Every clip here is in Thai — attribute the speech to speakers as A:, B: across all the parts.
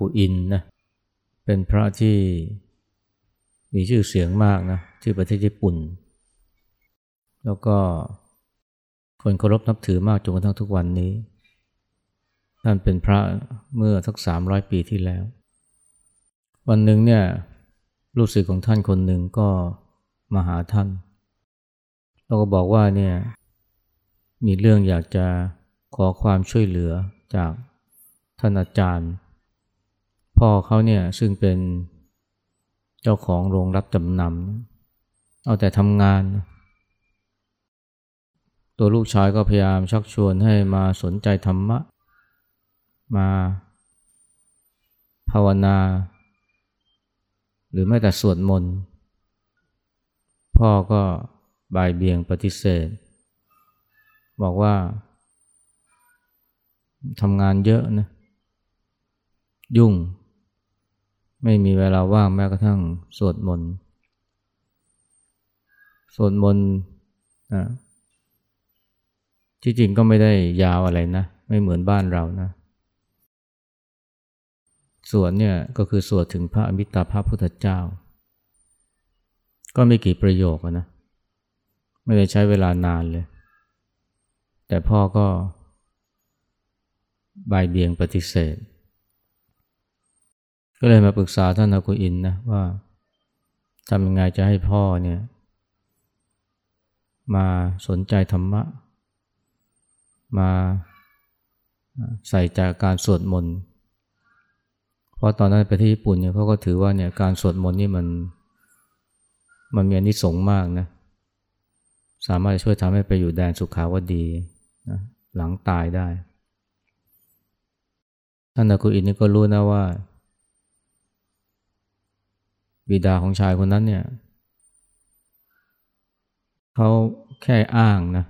A: กุอินนะเป็นพระที่มีชื่อเสียงมากนะที่ประเทศญี่ปุ่น แล้วก็คนเคารพนับถือมากจนกระทั่งทุกวันนี้ ท่านเป็นพระเมื่อสักสามร้อยปีที่แล้ว วันหนึ่งเนี่ยลูกศิษย์ของท่านคนหนึ่งก็มาหาท่าน แล้วก็บอกว่าเนี่ยมีเรื่องอยากจะขอความช่วยเหลือจากท่านอาจารย์ พ่อเขาเนี่ยซึ่งเป็นเจ้าของโรงรับจำนำเอาแต่ทำงาน ตัวลูกชายก็พยายามชักชวนให้มาสนใจธรรมะ มาภาวนา หรือแม้แต่สวดมนต์ พ่อก็บายเบียงปฏิเสธ บอกว่าทำงานเยอะนะ ยุ่ง ไม่มีเวลาว่างแม้กระทั่งสวดมนต์สวดมนต์นะที่จริงก็ไม่ได้ยาวอะไรนะ ไม่เหมือนบ้านเรานะสวดเนี่ยก็คือสวดถึงพระอมิตาภาพพุทธเจ้า ก็ไม่กี่ประโยคนะ ไม่ได้ใช้เวลานานเลย แต่พ่อก็บายเบียงปฏิเสธ ก็เลยมาปรึกษาท่านอากุอินนะว่าทำยังไงจะให้พ่อเนี่ยมาสนใจธรรมะ มาใส่ใจการสวดมนต์เพราะตอนนั้นไปที่ญี่ปุ่นเนี่ยเขาก็ถือว่าเนี่ยการสวดมนต์นี่มันมันมีอนิสงส์มากนะสามารถช่วยทำให้ไปอยู่แดนสุขาวดีนะหลังตายได้ท่านอากุอินนี่ก็รู้นะว่า บิดาของชายคนนั้นเนี่ยเขาแค่อ้างนะ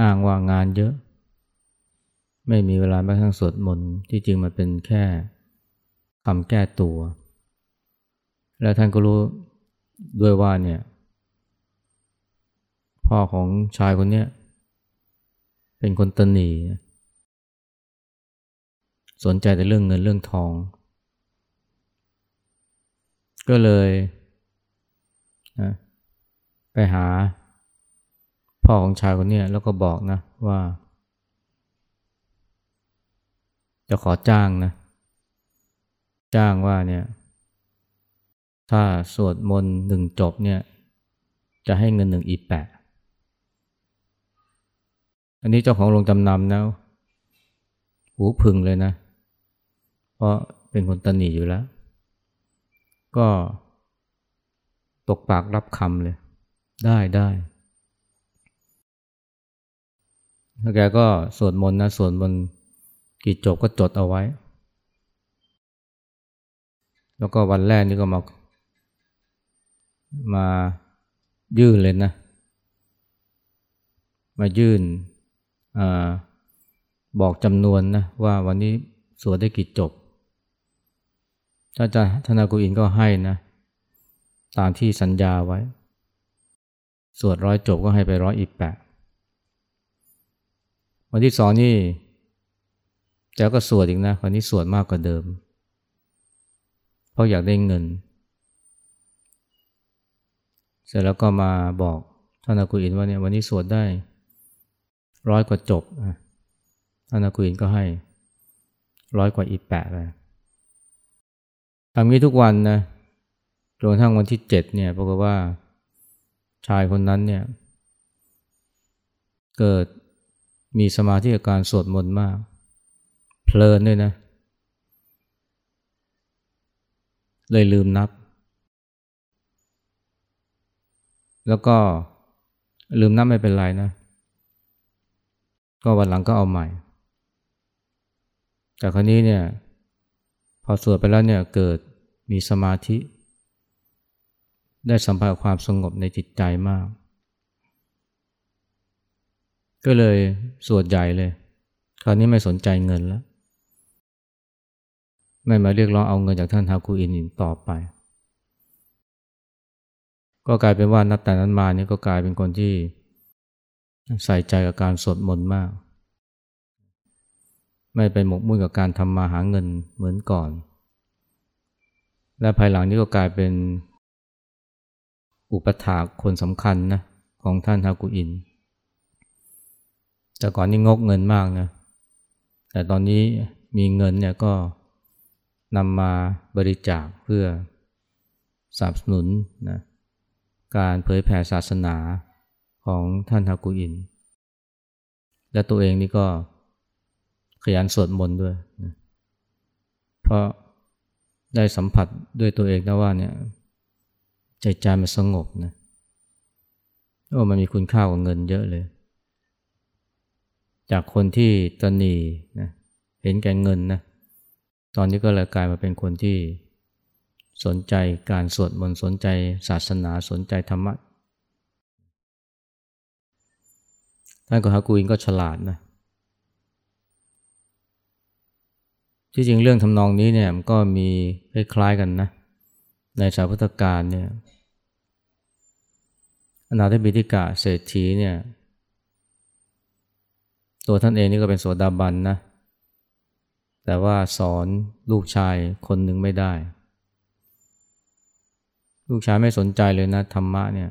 A: อ้างว่างานเยอะ ไม่มีเวลาแม้กระทั่งสวดมนต์ที่จริงมันเป็นแค่คำแก้ตัว แล้วท่านก็รู้ด้วยว่าเนี่ย พ่อของชายคนนี้เป็นคนตนีสนใจแต่เรื่องเงินเรื่องทอง ก็เลยนะไปหาพ่อของชายคนนี้แล้วก็บอกนะว่า จะขอจ้างนะ จ้างว่าเนี่ย ถ้าสวดมนต์หนึ่งจบเนี่ย จะให้เงินหนึ่งอีแปะ อันนี้เจ้าของโรงจำนำนะหูพึงเลยนะ เพราะเป็นคนตนีอยู่แล้ว ก็ตกปากรับคำเลย ได้ได้แล้วแกก็สวดมนต์นะสวดมนต์กี่จบก็จดเอาไว้ แล้วก็วันแรกนี่ก็มา มายื่นเลยนะ มายื่นอบอกจำนวนนะว่าวันนี้สวดได้กี่จบ อาจารย์ธนากุอินก็ให้นะตามที่สัญญาไว้ สวดร้อยจบก็ให้ไปร้อยอีกแปดวันที่สองนี่แกก็สวดอีกนะวันนี้สวดมากกว่าเดิม เพราะอยากได้เงิน เสร็จแล้วก็มาบอกท่านอากุอินว่าเนี่ยวันนี้สวดได้ร้อยกว่าจบท่านอากุอินก็ให้ร้อยกว่าอีกแปดเลย ทำนี้ทุกวันนะจนกระทั่งวันที่เจ็ดเนี่ยปรากฏว่าชายคนนั้นเนี่ย เกิดมีสมาธิกับการสวดมนต์มาก เพลินด้วยนะ เลยลืมนับ แล้วก็ลืมนับไม่เป็นไรนะ ก็วันหลังก็เอาใหม่ แต่คราวนี้เนี่ย อสวดไปแล้วเนี่ยเกิดมีสมาธิ ได้สัมผัสความสงบในจิตใจมาก ก็เลยสวดใหญ่เลย คราวนี้ไม่สนใจเงินแล้ว ไม่มาเรียกร้องเอาเงินจากท่านฮากูอินอินต่อไป ก็กลายเป็นว่านับแต่นั้นมาเนี่ยก็กลายเป็นคนที่ใส่ใจกับการสวดมนต์มาก ไม่ไปหมกมุ่นกับการทำมาหาเงินเหมือนก่อน และภายหลังนี้ก็กลายเป็นอุปถากคนสำคัญนะของท่านฮากุอิน แต่ก่อนนี้งกเงินมากนะ แต่ตอนนี้มีเงินเนี่ยก็นำมาบริจาคเพื่อสนับสนุนนะการเผยแผ่ศาสนาของท่านฮากุอิน และตัวเองนี่ก็ ขยันสวดมนต์ด้วยนะเพราะได้สัมผัสด้วยตัวเองนะว่าเนี่ยใจใจมันสงบนะโอ้มันมีคุณค่ากว่าเงินเยอะเลย จากคนที่ตนีนะเห็นแก่เงินนะตอนนี้ก็เลยกลายมาเป็นคนที่สนใจการสวดมนต์สนใจศาสนาสนใจธรรมะท่านก็ฮากูอินก็ฉลาดนะ ที่จริงเรื่องทำนองนี้เนี่ยมันก็มีคล้ายๆกันนะ ในสาพุทธการเนี่ยอนาถบิติกะเศรษฐีเนี่ย ตัวท่านเองนี่ก็เป็นโสดาบันนะ แต่ว่าสอนลูกชายคนหนึ่งไม่ได้ ลูกชายไม่สนใจเลยนะธรรมะเนี่ย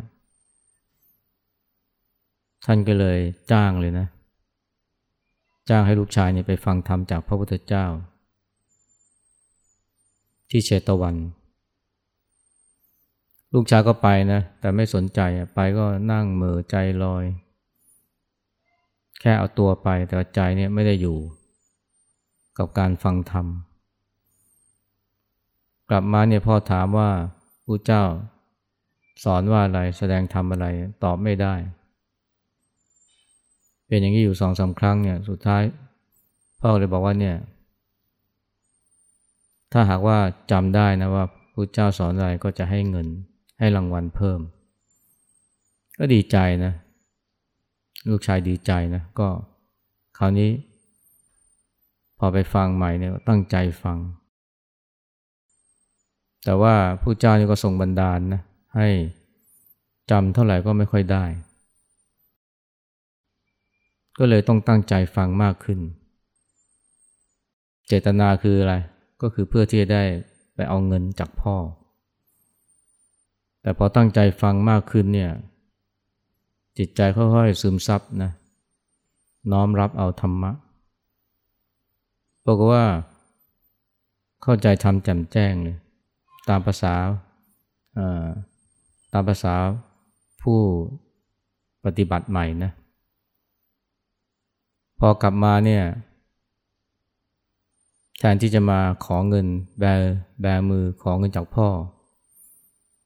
A: ท่านก็เลยจ้างเลยนะ จ้างให้ลูกชายเนี่ยไปฟังธรรมจากพระพุทธเจ้า ที่เชตวัน ลูกชายก็ไปนะ แต่ไม่สนใจไปก็นั่งเมือใจลอย แค่เอาตัวไปแต่ใจเนี่ยไม่ได้อยู่ กับการฟังธรรม กลับมาเนี่ยพ่อถามว่าผู้เจ้า สอนว่าอะไรแสดงธรรมอะไรตอบไม่ได้ เป็นอย่างนี้อยู่สองสาครั้งเนี่ยสุดท้ายพ่อเลยบอกว่าเนี่ย ถ้าหากว่าจำได้นะว่าพระเจ้าสอนอะไรก็จะให้เงินให้รางวัลเพิ่ม ก็ดีใจนะ ลูกชายดีใจนะก็คราวนี้ พอไปฟังใหม่เนี่ยตั้งใจฟัง แต่ว่าผู้เจ้านี่ก็ส่งบันดาลนะให้จำเท่าไหร่ก็ไม่ค่อยได้ ก็เลยต้องตั้งใจฟังมากขึ้น เจตนาคืออะไร ก็คือเพื่อที่จะได้ไปเอาเงินจากพ่อ แต่พอตั้งใจฟังมากขึ้นเนี่ยจิตใจค่อยๆซึมซับนะน้อมรับเอาธรรมะบอกว่า เข้าใจทำแจ่มแจ้งเลยตามภาษาตามภาษาผู้ปฏิบัติใหม่นะพอกลับมาเนี่ย แทนที่จะมาขอเงินแบแบมือขอเงินจากพ่อ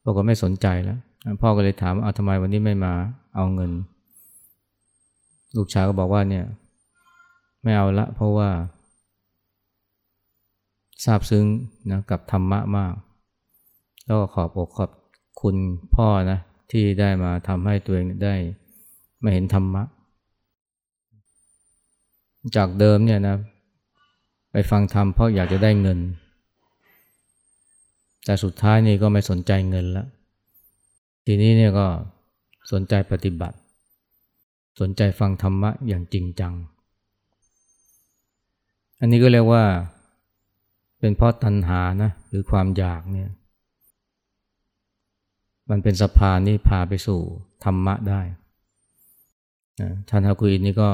A: บอกว่าไม่สนใจแล้ว พ่อก็เลยถามเอาทำไมวันนี้ไม่มาเอาเงิน ลูกชายก็บอกว่าเนี่ยไม่เอาละเพราะว่าซาบซึ้งนะกับธรรมะมาก แล้วก็ขอบอกขอบคุณพ่อนะที่ได้มาทำให้ตัวเองได้มาเห็นธรรมะ จากเดิมเนี่ยนะ ไปฟังธรรมเพราะอยากจะได้เงิน แต่สุดท้ายนี่ก็ไม่สนใจเงินแล้วทีนี้เนี่ยก็สนใจปฏิบัติ สนใจฟังธรรมะอย่างจริงจัง อันนี้ก็เรียกว่าเป็นเพราะตัณหานะหรือความอยากเนี่ยมันเป็นสะพานนี่พาไปสู่ธรรมะได้ท่านฮากุอินนี่ก็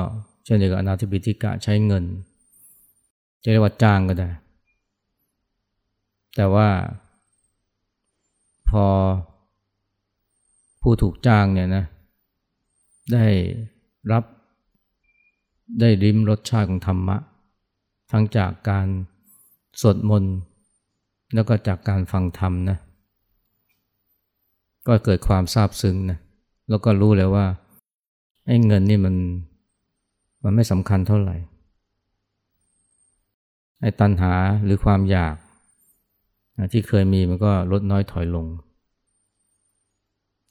A: เช่นเดียวกับอนาธิบิติกะใช้เงิน จะเรียกว่าจ้างก็ได้ แต่ว่า พอผู้ถูกจ้างเนี่ยนะ ได้รับได้ริมรสชาติของธรรมะ ทั้งจากการสวดมนต์แล้วก็จากการฟังธรรมนะ ก็เกิดความซาบซึ้งนะ แล้วก็รู้เลยว่าไอ้เงินนี่มันมันไม่สำคัญเท่าไหร่ ไอ้ตัณหาหรือความอยากที่เคยมีมันก็ลดน้อยถอยลง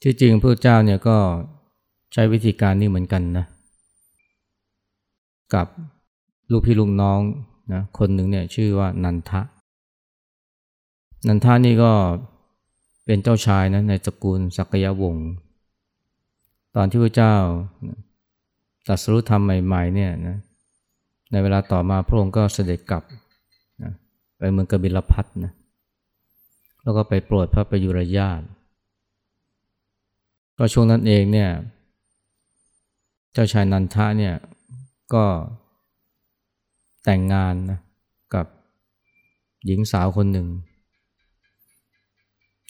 A: ที่จริงพระเจ้าเนี่ยก็ใช้วิธีการนี้เหมือนกันนะกับลูกพี่ลูกน้องนะคนหนึ่งเนี่ยชื่อว่านันทะ นันทะนี่ก็เป็นเจ้าชายนะในตระกูลสักยวงศ์ตอนที่พระเจ้าตรัสรู้ธรรมใหม่ๆเนี่ยนะ ในเวลาต่อมาพระองค์ก็เสด็จกลับนะไปเมืองกบิลพัทนะแล้วก็ไปโปรดพระประยุรญาติก็ช่วงนั้นเองเนี่ย เจ้าชายนันทะเนี่ยก็แต่งงานนะกับหญิงสาวคนหนึ่ง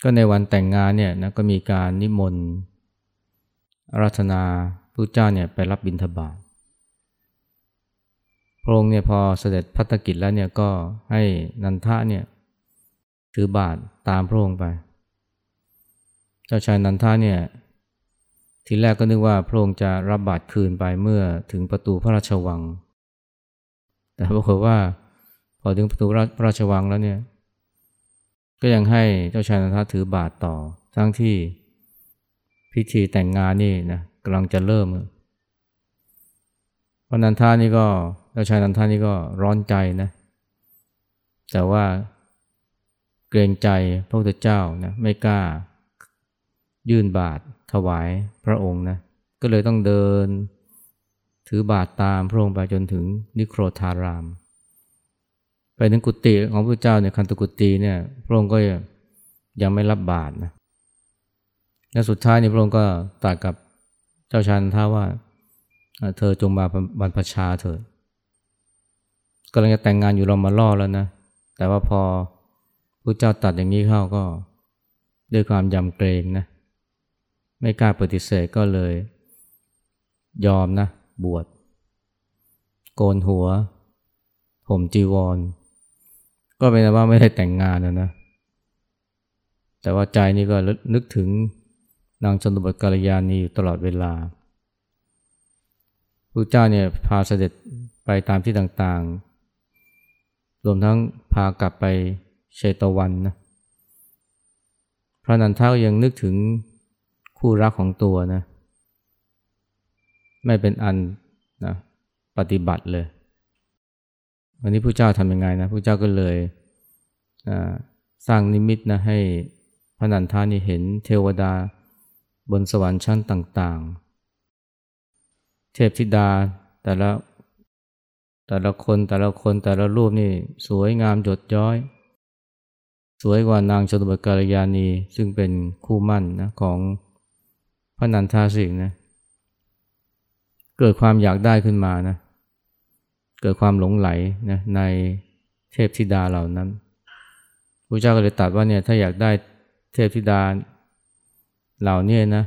A: ก็ในวันแต่งงานเนี่ยนะก็มีการนิมนต์อารัธนาพระเจ้าเนี่ยไปรับบิณฑบาต พระองค์เนี่ยพอเสด็จพัฒกิจแล้วเนี่ยก็ให้นันทะเนี่ยถือบาทตามพระองค์ไป เจ้าชายนันทะเนี่ยทีแรกก็นึกว่าพระองค์จะรับบาตรคืนไปเมื่อถึงประตูพระราชวัง แต่ปรากฏว่าพอถึงประตูพระราชวังแล้วเนี่ย ก็ยังให้เจ้าชายนันทาถือบาตรต่อ ทั้งที่พิธีแต่งงานนี่นะกำลังจะเริ่ม พระนันทานี่ก็เจ้าชายนันทานี่ก็ร้อนใจนะ แต่ว่าเกรงใจพระพุทธเจ้านะไม่กล้า ยื่นบาตรถวายพระองค์นะ ก็เลยต้องเดิน ถือบาตรตามพระองค์ไปจนถึงนิโครธาราม ไปถึงกุฏิของพระเจ้าเนี่ยคันตกุฏิเนี่ยพระองค์ก็ยังไม่รับบาตรนะและสุดท้ายนี่พระองค์ก็ตรัสกับเจ้าชายนันทาว่า เธอจงมาบรรพชาเถิดกำลังจะแต่งงานอยู่เรอมาล่อแล้วนะ แต่ว่าพอพระเจ้าตัดอย่างนี้เข้าก็ ด้วยความยำเกรงนะ ไม่กล้าปฏิเสธก็เลย ยอมนะ บวชโกนหัว ผมจีวร ก็เป็นว่าไม่ได้แต่งงานนะนะ แต่ว่าใจนี่ก็นึกถึงนางชนบทกาลยานีอยู่ตลอดเวลา พระเจ้าเนี่ยพาเสด็จไปตามที่ต่างๆ รวมทั้งพากลับไปเชตวันนะ พระนันทายังนึกถึงคู่รักของตัวนะ ไม่เป็นอันนะปฏิบัติเลย วันนี้พระเจ้าทำยังไงนะพระเจ้าก็เลยสร้างนิมิตนะให้พระนันทานี่เห็นเทวดาบนสวรรค์ชั้นต่างๆ เทพธิดา แต่ละแต่ละคนแต่ละคนแต่ละรูปนี่สวยงามจดย้อย สวยกว่านางชนบทกาลยานีซึ่งเป็นคู่มั่นนะของพระนันทาสิงนะเกิดความอยากได้ขึ้นมานะเกิดความหลงไหลนะในเทพธิดาเหล่านั้นพระเจ้าก็เลยตัดว่าเนี่ยถ้าอยากได้เทพธิดาเหล่านี้นะ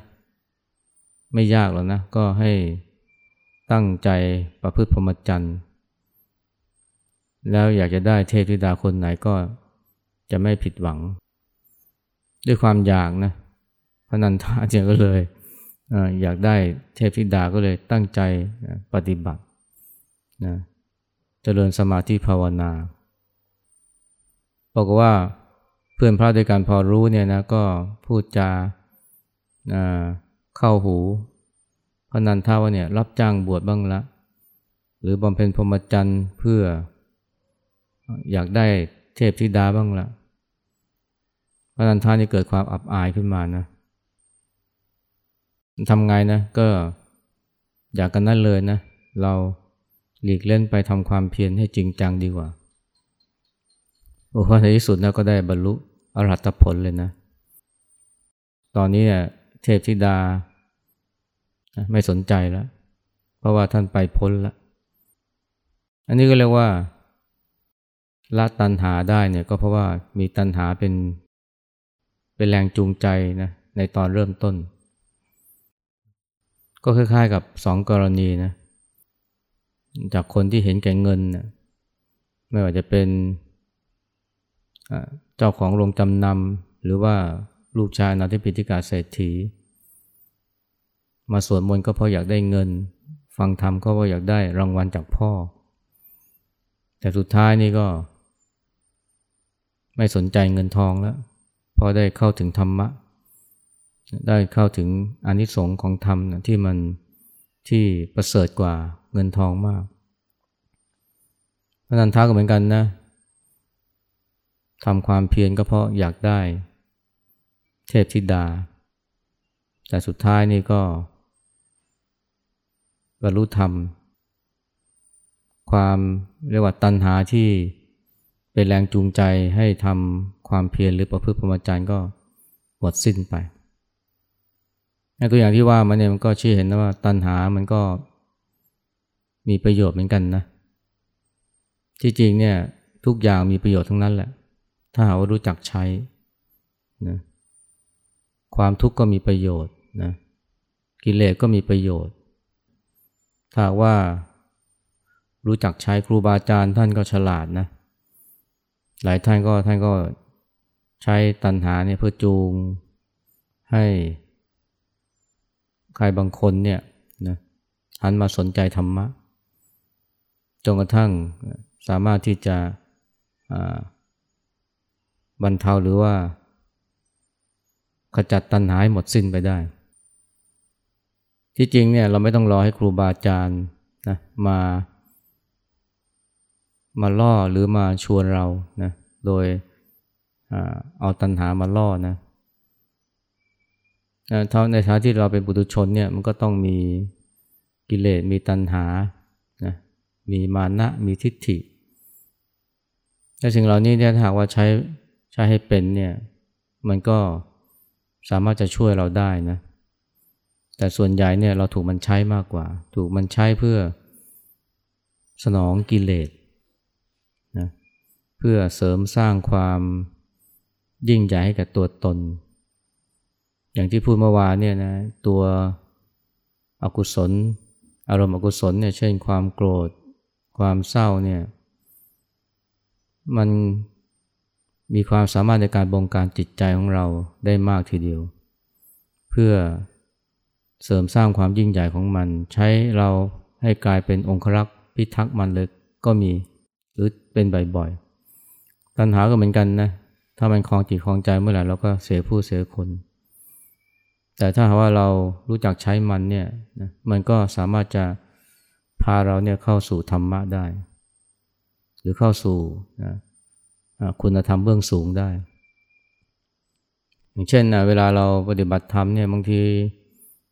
A: ไม่ยากหรอกนะ ก็ให้ ตั้งใจประพฤติพรหมจรรย์แล้วอยากจะได้เทพธิดาคนไหนก็จะไม่ผิดหวัง ด้วยความอยากนะพระนันทาเจก็เลยอยากได้เทพธิดาก็เลยตั้งใจปฏิบัตินะเจริญสมาธิภาวนาบอกว่าเพื่อนพระด้วยกันพอรู้เนี่ยนะก็พูดจาเข้าหู พนันท่าว่าเนี่ยรับจ้างบวชบ้างละ หรือบำเพ็ญพรหมจรรย์เพื่ออยากได้เทพธิดาบ้างละพนันท่านี่เกิดความอับอายขึ้นมานะทำไงนะก็อยากกันนั่นเลยนะ เราหลีกเล่นไปทำความเพียรให้จริงจังดีกว่า โอ้โหในที่สุดนะก็ได้บรรลุอรหัตผลเลยนะ ตอนนี้เนี่ยเทพธิดา ไม่สนใจแล้ว เพราะว่าท่านไปพ้นแล้ว อันนี้ก็เรียกว่าละตันหาได้เนี่ยก็เพราะว่ามีตันหาเป็น เป็นแรงจูงใจนะในตอนเริ่มต้น ก็คล้ายๆกับสองกรณีนะจากคนที่เห็นแก่เงินนะไม่ว่าจะเป็นเจ้าของโรงจำนำหรือว่าลูกชายนาทิพิธิกาเศรษฐี มาสวดมนต์ก็เพราะอยากได้เงิน ฟังธรรมก็เพราะอยากได้รางวัลจากพ่อ แต่สุดท้ายนี่ก็ ไม่สนใจเงินทองแล้วพอได้เข้าถึงธรรมะ ได้เข้าถึงอนิสงค์ของธรรมนะที่มันที่ประเสริฐกว่าเงินทองมากพระนันทาก็เหมือนกันนะทำความเพียรก็เพราะอยากได้ เทพธิดา แต่สุดท้ายนี่ก็ บรรลุธรรม ความเรียกว่าตัณหาที่เป็นแรงจูงใจให้ทำความเพียรหรือประพฤติพรหมจรรย์ก็หมดสิ้นไปตัวอย่างที่ว่ามันเนี่ยมันก็ชี้เห็นนะว่าตัณหามันก็มีประโยชน์เหมือนกันนะ ที่จริงเนี่ยทุกอย่างมีประโยชน์ทั้งนั้นแหละ ถ้าหาว่ารู้จักใช้นะความทุกข์ก็มีประโยชน์นะกิเลสก็มีประโยชน์ ถ้าว่ารู้จักใช้ครูบาอาจารย์ท่านก็ฉลาดนะ หลายท่านก็ท่านก็ใช้ตัณหาเนี่ยเพื่อจูงให้ใครบางคนเนี่ยนะหันมาสนใจธรรมะจนกระทั่งสามารถที่จะบรรเทาหรือว่าขจัดตัณหาหหมดสิ้นไปได้ ที่จริงเนี่ยเราไม่ต้องรอให้ครูบาอาจารย์นะมา มาล่อหรือมาชวนเรานะโดยเอาตัณหามาล่อนะเท่าในฐานะที่เราเป็นบุตุชนเนี่ยมันก็ต้องมีกิเลสมีตัณหานะมีมานะมีทิฏฐิแต่สิ่งเหล่านี้เนี่ยถ้าหากว่าใช้ใช้ให้เป็นเนี่ยมันก็สามารถจะช่วยเราได้นะ แต่ส่วนใหญ่เนี่ยเราถูกมันใช้มากกว่า ถูกมันใช้เพื่อสนองกิเลสนะเพื่อเสริมสร้างความยิ่งใหญ่ให้กับตัวตน อย่างที่พูดเมื่อวานเนี่ยนะตัวอกุศล อารมณ์อกุศลเนี่ยเช่นความโกรธ ความเศร้าเนี่ยมันมีความสามารถในการบงการจิตใจของเราได้มากทีเดียว เพื่อ เสริมสร้างความยิ่งใหญ่ของมัน ใช้เราให้กลายเป็นองครักษ์พิทักษ์มันเลยก็มี หรือเป็นบ่อยๆตัณหาก็เหมือนกันนะถ้ามันคลองจิตคลองใจเมื่อไหร่เราก็เสียผู้เสียคน แต่ถ้าหากว่าเรารู้จักใช้มันเนี่ยนะมันก็สามารถจะพาเราเนี่ยเข้าสู่ธรรมะได้ หรือเข้าสู่นะคุณธรรมเบื้องสูงได้ อย่างเช่นนะเวลาเราปฏิบัติธรรมเนี่ยบางที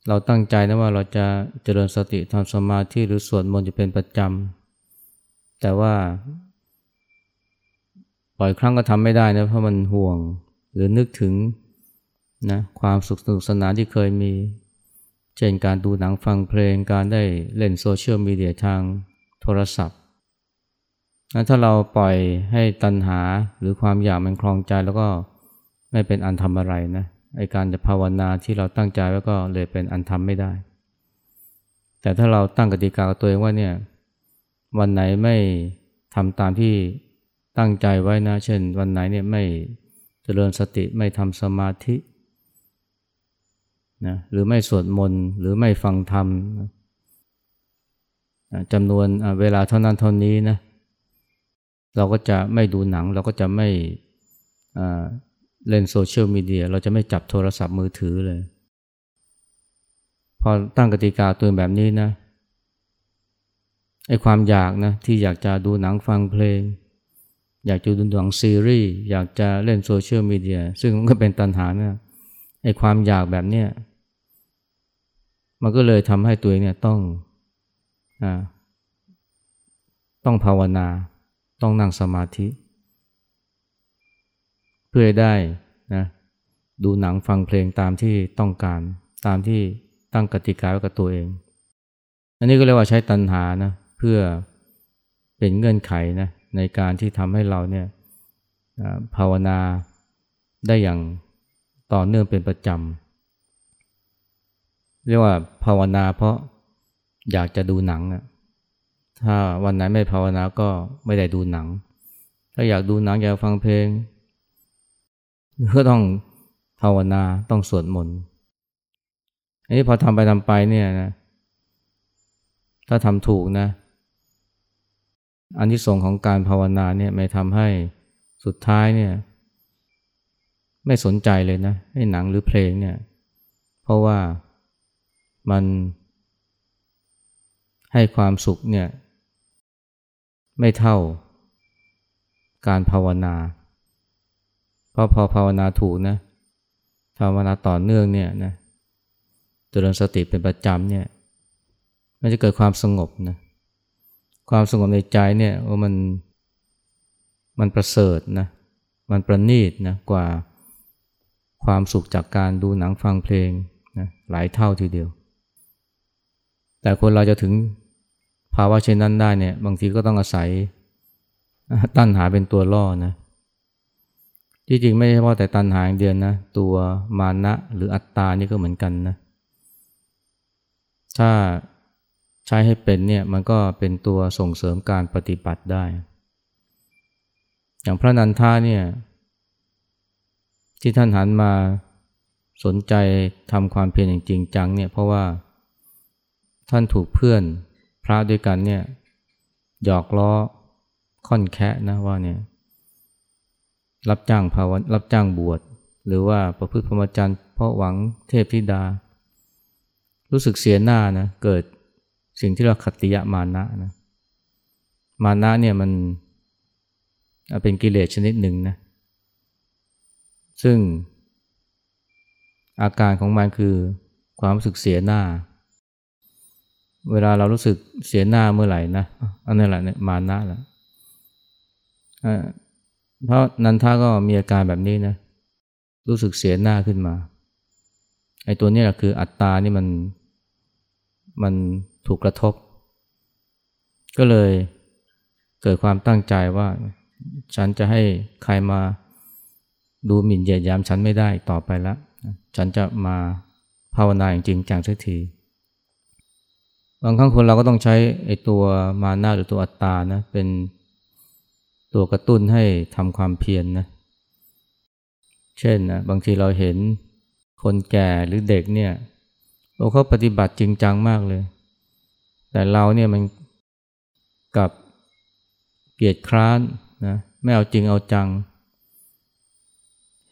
A: เราตั้งใจนะว่าเราจะเจริญสติทำสมาธิหรือสวดมนต์จะเป็นประจำแต่ว่าบ่อยครั้งก็ทำไม่ได้นะเพราะมันห่วง หรือนึกถึงนะความสุขสนุกสนานที่เคยมี เช่นการดูหนังฟังเพลงการได้เล่นโซเชียลมีเดียทางโทรศัพท์นะถ้าเราปล่อยให้ตัณหาหรือความอยากมันคลองใจแล้วก็ไม่เป็นอันทำอะไรนะ ไอการจะภาวนาที่เราตั้งใจไว้ก็เลยเป็นอันทำไม่ได้ แต่ถ้าเราตั้งกติกากับตัวเองว่าเนี่ยวันไหนไม่ทำตามที่ตั้งใจไว้นะ เช่น วันไหนเนี่ยไม่เจริญสติไม่ทำสมาธินะหรือไม่สวดมนต์หรือไม่ฟังธรรมจำนวนเวลาเท่านั้นเท่านี้นะเราก็จะไม่ดูหนังเราก็จะไม่ เล่นโซเชียลมีเดียเราจะไม่จับโทรศัพท์มือถือเลย พอตั้งกติกาตัวแบบนี้นะไอความอยากนะที่อยากจะดูหนังฟังเพลง อยากจะดูหนังซีรีส์อยากจะเล่นโซเชียลมีเดียซึ่งมันก็เป็นตันหานะไอความอยากแบบเนี้ยมันก็เลยทำให้ตัวเองเนี่ยต้องอต้องภาวนา ต้องนั่งสมาธิ เพื่อได้นะดูหนังฟังเพลงตามที่ต้องการ ตามที่ตั้งกติกาไว้กับตัวเอง อันนี้ก็เรียกว่าใช้ตัณหานะเพื่อเป็นเงื่อนไขนะในการที่ทำให้เราเนี่ยภาวนาได้อย่างต่อเนื่องเป็นประจำเรียกว่าภาวนาเพราะอยากจะดูหนังอะถ้าวันไหนไม่ภาวนาก็ไม่ได้ดูหนัง ถ้าอยากดูหนังอยากฟังเพลง ก็ต้องภาวนาต้องสวดมนต์อันนี้พอทำไปทำไปเนี่ยนะถ้าทำถูกนะอันที่ส่งของการภาวนาเนี่ยไม่ทำให้สุดท้ายเนี่ยไม่สนใจเลยนะให้หนังหรือเพลงเนี่ยเพราะว่ามันให้ความสุขเนี่ยไม่เท่าการภาวนา พราะพอภาวนาถูกนะภาวนาต่อเนื่องเนี่ยนะเจริญสติเป็นประจำเนี่ยมันจะเกิดความสงบนะความสงบในใจเนี่ยว่ามันมันประเสริฐนะมันประณีตนะกว่าความสุขจากการดูหนังฟังเพลงนะหลายเท่าทีเดียว แต่คนเราจะถึงภาวะเช่นนั้นได้เนี่ยบางทีก็ต้องอาศัยตั้นหาเป็นตัวล่อนะ ที่จริงไม่ใช่เฉพาะแต่ตันหาอย่างเดียวนะ ตัวมานะหรืออัตตานี่ก็เหมือนกันนะ ถ้าใช้ให้เป็นเนี่ยมันก็เป็นตัวส่งเสริมการปฏิบัติได้ อย่างพระนันทาเนี่ย ที่ท่านหันมาสนใจทำความเพียรอย่างจริงจังเนี่ยเพราะว่าท่านถูกเพื่อนพระด้วยกันเนี่ยหยอกล้อค่อนแคะนะว่าเนี่ย รับจ้างภาวะรับจ้างบวช หรือว่าประพฤติพรหมจรรย์เพราะหวังเทพธิดา รู้สึกเสียหน้านะเกิดสิ่งที่เราขัตติยมานะนะมานะเนี่ยมันเป็นกิเลสชนิดหนึ่งนะซึ่งอาการของมันคือความรู้สึกเสียหน้า เวลาเรารู้สึกเสียหน้าเมื่อไหร่นะอันนี้แหละเนี่ยมานะแหละ เพราะนันทาก็มีอาการแบบนี้นะ รู้สึกเสียหน้าขึ้นมา ไอ้ตัวนี้แหละคืออัตตานี่มันมันถูกกระทบ ก็เลยเกิดความตั้งใจว่า ฉันจะให้ใครมาดูหมิ่นเหยียดยามฉันไม่ได้ต่อไปล้วฉันจะมาภาวนาอย่างจริงจังสักที บางครั้งคนเราก็ต้องใช้ไอ้ตัวมานาหรือตัวอัตตานะเป็น ตัวกระตุ้นให้ทำความเพียรนนะเช่นนะบางทีเราเห็นคนแก่หรือเด็กเนี่ยเขาปฏิบัติจริงจังมากเลย แต่เราเนี่ยมันกับเกียจคร้านนะไม่เอาจริงเอาจัง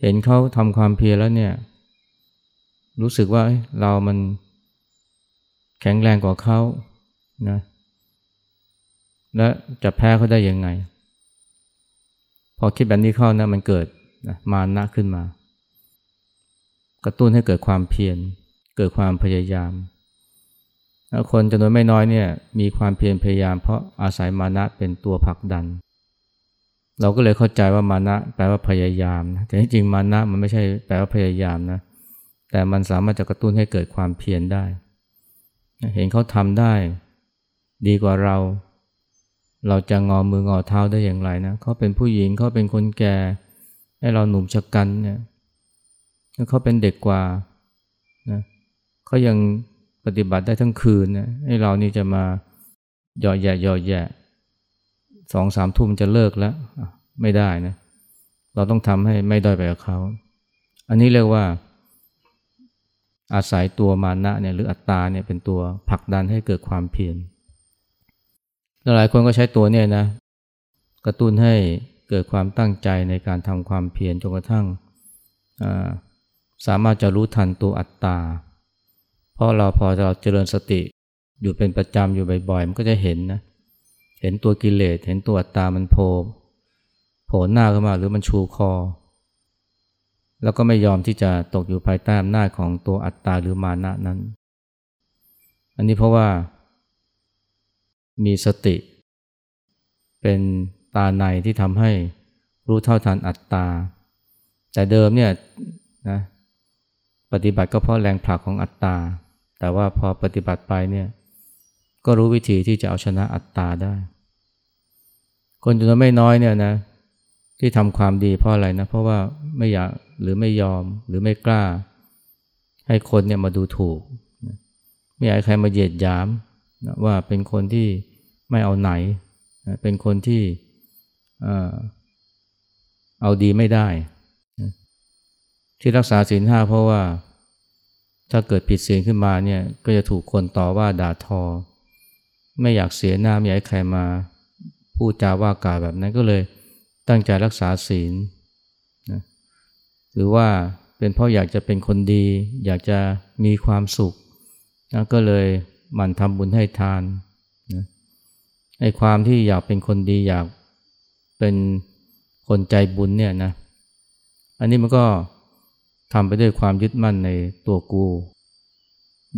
A: เห็นเขาทำความเพียรแล้วเนี่ย รู้สึกว่าเรามันแข็งแรงกว่าเขานะและจะแพ้เขาได้ยังไง พอคิดแบบนี้เข้านะมันเกิดนะมานะขึ้นมา กระตุ้นให้เกิดความเพียรเกิดความพยายามแล้วคนจำนวนไม่น้อยเนี่ยมีความเพียรพยายาม เพราะอาศัยมานะเป็นตัวผลักดัน เราก็เลยเข้าใจว่ามานะแปลว่าพยายามนะแต่จริงๆมานะมันไม่ใช่แปลว่าพยายามนะแต่มันสามารถจะกระตุ้นให้เกิดความเพียรได้ เห็นเขาทำได้ ดีกว่าเรา เราจะงอมืองอเท้าได้อย่างไรนะเขาเป็นผู้หญิงเขาเป็นคนแก่ให้เราหนุ่มชะกันเนี่ยเขาเป็นเด็กกว่านะเขายังปฏิบัติได้ทั้งคืนนะให้เรานี่จะมาหยอดแย่หยอดแย่สองสามทุ่มจะเลิกแล้ว ไม่ได้นะ เราต้องทำให้ไม่ด้อยไปกับเขา อันนี้เรียกว่า อาศัยตัวมานะเนี่ยหรืออัตตาเนี่ยเป็นตัวผลักดันให้เกิดความเพียร หลายคนก็ใช้ตัวเนี่ยนะ กระตุ้นให้เกิดความตั้งใจในการทำความเพียรจนกระทั่งสามารถจะรู้ทันตัวอัตตา เพราะเราพอเราเจริญสติอยู่เป็นประจำอยู่บ่อยๆ มันก็จะเห็นนะ เห็นตัวกิเลส เห็นตัวอัตามันโผล่โผล่หน้าขึ้นมาหรือมันชูคอ แล้วก็ไม่ยอมที่จะตกอยู่ภายใต้อำนาจของตัวอัตตาหรือมานะนั้น อันนี้เพราะว่า มีสติ เป็นตาในที่ทำให้รู้เท่าทันอัตตา แต่เดิมเนี่ยนะปฏิบัติก็เพราะแรงผลักของอัตตา แต่ว่าพอปฏิบัติไปเนี่ยก็รู้วิธีที่จะเอาชนะอัตตาได้ คนจำนวนไม่น้อยเนี่ยนะที่ทำความดีเพราะอะไรนะ เพราะว่าไม่อยากหรือไม่ยอมหรือไม่กล้า ให้คนเนี่ยมาดูถูก ไม่อยากใครมาเหยียดหยามนะว่าเป็นคนที่ ไม่เอาไหน เป็นคนที่เอาดีไม่ได้ ที่รักษาศีลห้าเพราะว่าถ้าเกิดผิดศีลขึ้นมาเนี่ยก็จะถูกคนต่อว่าด่าทอ ไม่อยากเสียหน้าไม่อยากให้ใครมาพูดจาว่ากล่าวแบบนั้นก็เลยตั้งใจรักษาศีลนะหรือว่าเป็นเพราะอยากจะเป็นคนดี อยากจะมีความสุขนะก็เลยหมั่นทำบุญให้ทาน ไอ้ความที่อยากเป็นคนดีอยากเป็นคนใจบุญเนี่ยนะ อันนี้มันก็ทำไปด้วยความยึดมั่นในตัวกู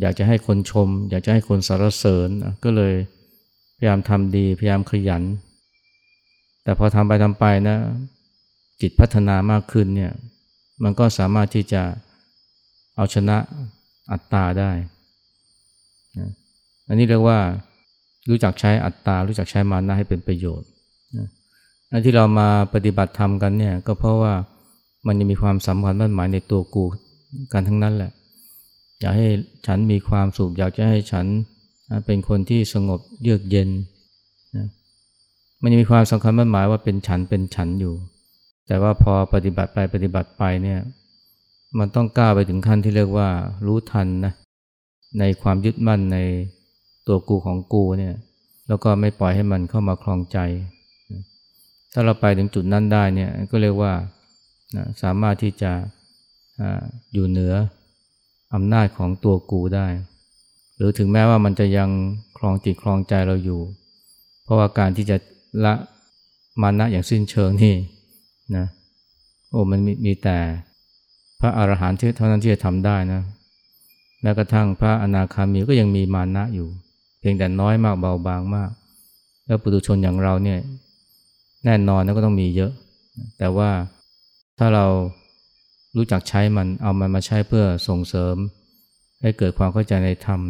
A: อยากจะให้คนชม อยากจะให้คนสรรเสริญก็เลยพยายามทำดีพยายามขยัน แต่พอทำไปทำไปนะ จิตพัฒนามากขึ้นเนี่ย มันก็สามารถที่จะเอาชนะอัตตาได้นะอันนี้เรียกว่า รู้จักใช้อัตตา รู้จักใช้มานะให้เป็นประโยชน์นะอันที่เรามาปฏิบัติธรรมกันเนี่ยก็เพราะว่ามันยังมีความสำคัญมั่นหมายในตัวกูกันทั้งนั้นแหละ อยากให้ฉันมีความสุข อยากจะให้ฉันเป็นคนที่สงบเยือกเย็นนะมันยังมีความสำคัญมั่นหมายว่าเป็นฉันเป็นฉันอยู่ แต่ว่าพอปฏิบัติไปปฏิบัติไปเนี่ยมันต้องกล้าไปถึงขั้นที่เรียกว่ารู้ทันนะในความยึดมั่นใน ตัวกูของกูเนี่ยแล้วก็ไม่ปล่อยให้มันเข้ามาคลองใจ ถ้าเราไปถึงจุดนั้นได้เนี่ยก็เรียกว่าสามารถที่จะอยู่เหนืออำนาจของตัวกูได้ หรือถึงแม้ว่ามันจะยังคลองจิตคลองใจเราอยู่ เพราะว่าการที่จะละมานะอย่างสิ้นเชิงนี่นะโอ้มันมีมีแต่พระอรหันต์เท่านั้นที่จะทำได้นะแม้กระทั่งพระอนาคามีก็ยังมีมานะอยู่ เพียงแต่น้อยมากเบาบางมาก แล้วปุถุชนอย่างเราเนี่ยแน่นอนนะก็ต้องมีเยอะ แต่ว่าถ้าเรารู้จักใช้มันเอามันมาใช้เพื่อส่งเสริม ให้เกิดความเข้าใจในธรรม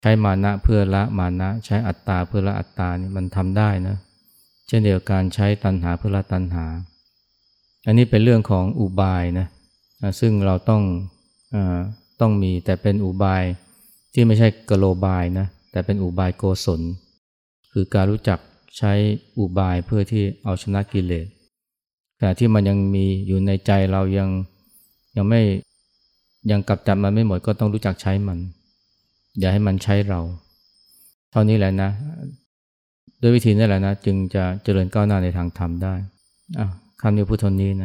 A: ใช้มานะเพื่อละมานะ ใช้อัตตาเพื่อละอัตตานี่มันทำได้นะเช่นเดียวกันใช้ตัณหาเพื่อละตัณหา อันนี้เป็นเรื่องของอุบายนะซึ่งเราต้องอต้องมีแต่เป็นอุบายที่ไม่ใช่กโลบายนะ แต่เป็นอุบายโกศล คือการรู้จักใช้อุบายเพื่อที่เอาชนะกิเลสแต่ที่มันยังมีอยู่ในใจเรายังยังไม่ยังกลับจับมันไม่หมดก็ต้องรู้จักใช้มัน อย่าให้มันใช้เรา เท่านี้แหละนะ ด้วยวิธีนี้แหละนะ จึงจะเจริญก้าวหน้าในทางธรรมได้อะคำนี้พูดเท่านี้นะ